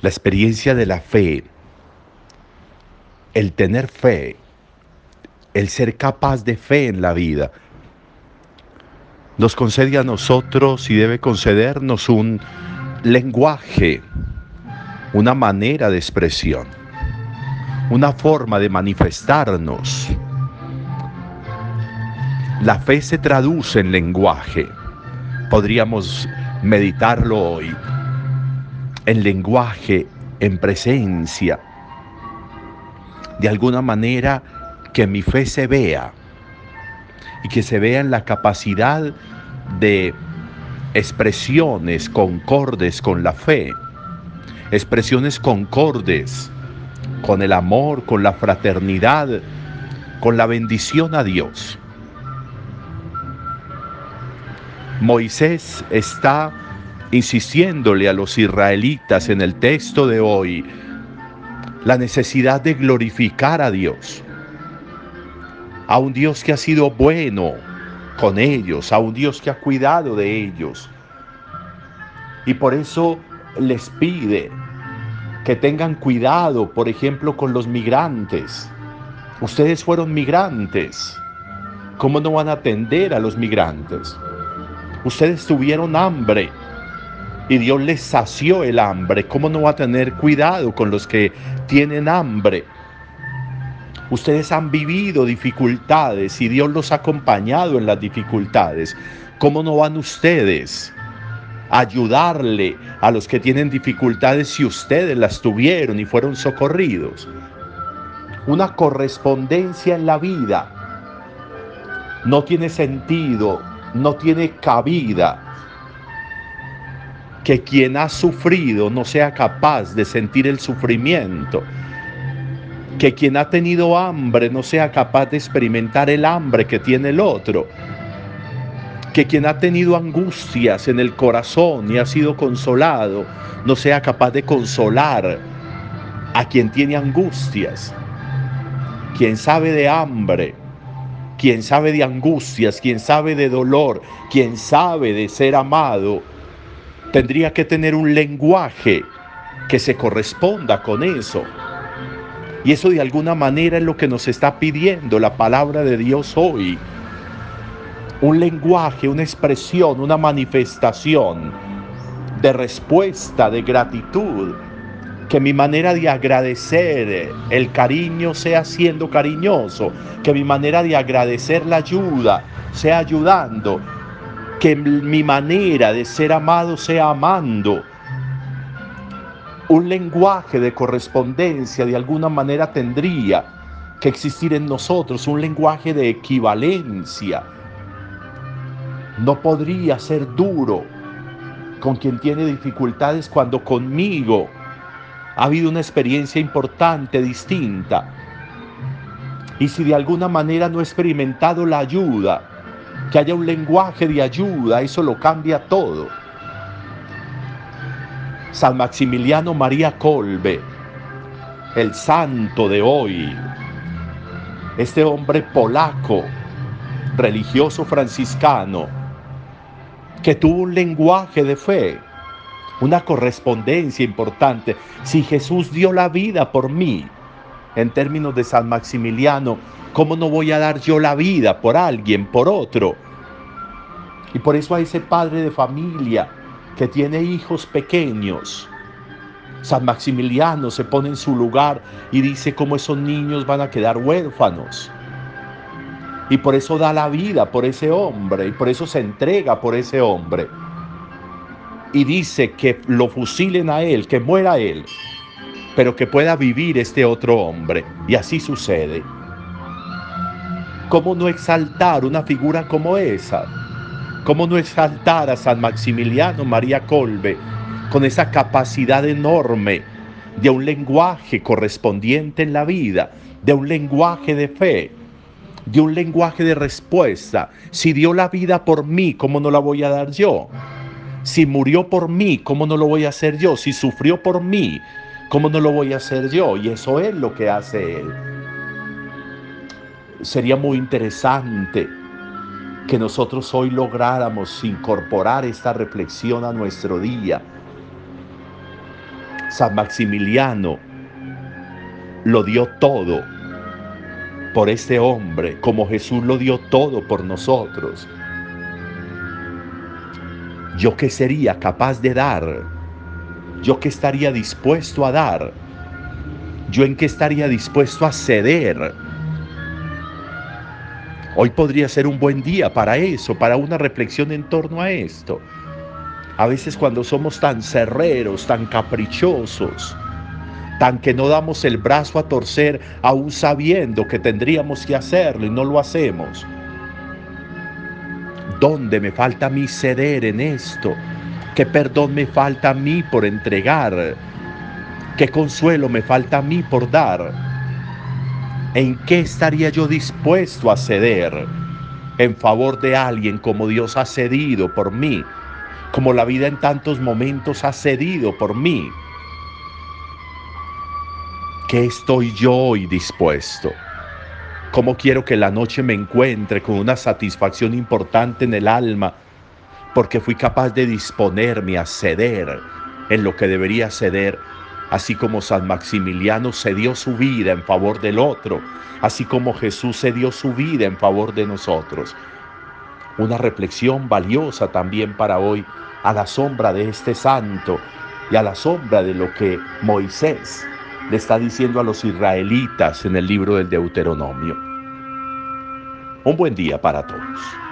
La experiencia de la fe, el tener fe, el ser capaz de fe en la vida, nos concede a nosotros y debe concedernos un lenguaje, una manera de expresión, una forma de manifestarnos. La fe se traduce en lenguaje. Podríamos meditarlo hoy. En lenguaje, en presencia. De alguna manera que mi fe se vea y que se vea en la capacidad de expresiones concordes con la fe, expresiones concordes con el amor, con la fraternidad, con la bendición a Dios. Moisés está insistiéndole a los israelitas en el texto de hoy la necesidad de glorificar a Dios a un Dios que ha sido bueno con ellos, a un Dios que ha cuidado de ellos. Y por eso les pide que tengan cuidado, por ejemplo, con los migrantes. Ustedes fueron migrantes. ¿Cómo no van a atender a los migrantes? Ustedes tuvieron hambre y Dios les sació el hambre. ¿Cómo no va a tener cuidado con los que tienen hambre? Ustedes han vivido dificultades y Dios los ha acompañado en las dificultades. ¿Cómo no van ustedes a ayudarle a los que tienen dificultades si ustedes las tuvieron y fueron socorridos? Una correspondencia en la vida no tiene sentido, no tiene cabida que quien ha sufrido no sea capaz de sentir el sufrimiento. Que quien ha tenido hambre no sea capaz de experimentar el hambre que tiene el otro, que quien ha tenido angustias en el corazón y ha sido consolado no sea capaz de consolar a quien tiene angustias, quien sabe de hambre, quien sabe de angustias, quien sabe de dolor, quien sabe de ser amado, tendría que tener un lenguaje que se corresponda con eso. Y eso de alguna manera es lo que nos está pidiendo la palabra de Dios hoy. Un lenguaje, una expresión, una manifestación de respuesta, de gratitud. Que mi manera de agradecer el cariño sea siendo cariñoso. Que mi manera de agradecer la ayuda sea ayudando. Que mi manera de ser amado sea amando un lenguaje de correspondencia de alguna manera tendría que existir en nosotros, un lenguaje de equivalencia. No podría ser duro con quien tiene dificultades cuando conmigo ha habido una experiencia importante, distinta. Y si de alguna manera no he experimentado la ayuda, que haya un lenguaje de ayuda, eso lo cambia todo. San Maximiliano María Colbe, el santo de hoy, este hombre polaco, religioso franciscano, que tuvo un lenguaje de fe, una correspondencia importante. Si Jesús dio la vida por mí, en términos de San Maximiliano, ¿cómo no voy a dar yo la vida por alguien, por otro? Y por eso a ese padre de familia, que tiene hijos pequeños. San Maximiliano se pone en su lugar y dice cómo esos niños van a quedar huérfanos. Y por eso da la vida por ese hombre y por eso se entrega por ese hombre. Y dice que lo fusilen a él, que muera él, pero que pueda vivir este otro hombre. Y así sucede. ¿Cómo no exaltar una figura como esa? ¿Cómo no exaltar a San Maximiliano María Colbe con esa capacidad enorme de un lenguaje correspondiente en la vida, de un lenguaje de fe, de un lenguaje de respuesta? Si dio la vida por mí, ¿cómo no la voy a dar yo? Si murió por mí, ¿cómo no lo voy a hacer yo? Si sufrió por mí, ¿cómo no lo voy a hacer yo? Y eso es lo que hace Él. Sería muy interesante que nosotros hoy lográramos incorporar esta reflexión a nuestro día. San Maximiliano lo dio todo por este hombre, como Jesús lo dio todo por nosotros. ¿Yo qué sería capaz de dar? ¿Yo qué estaría dispuesto a dar? ¿Yo en qué estaría dispuesto a ceder? Hoy podría ser un buen día para eso, para una reflexión en torno a esto. A veces cuando somos tan cerreros, tan caprichosos, tan que no damos el brazo a torcer aún sabiendo que tendríamos que hacerlo y no lo hacemos. ¿Dónde me falta mí ceder en esto? ¿Qué perdón me falta a mí por entregar? ¿Qué consuelo me falta a mí por dar? ¿En qué estaría yo dispuesto a ceder en favor de alguien como Dios ha cedido por mí? Como la vida en tantos momentos ha cedido por mí. ¿Qué estoy yo hoy dispuesto? ¿Cómo quiero que la noche me encuentre con una satisfacción importante en el alma? Porque fui capaz de disponerme a ceder en lo que debería ceder, así como San Maximiliano cedió su vida en favor del otro, así como Jesús cedió su vida en favor de nosotros. Una reflexión valiosa también para hoy a la sombra de este santo y a la sombra de lo que Moisés le está diciendo a los israelitas en el libro del Deuteronomio. Un buen día para todos.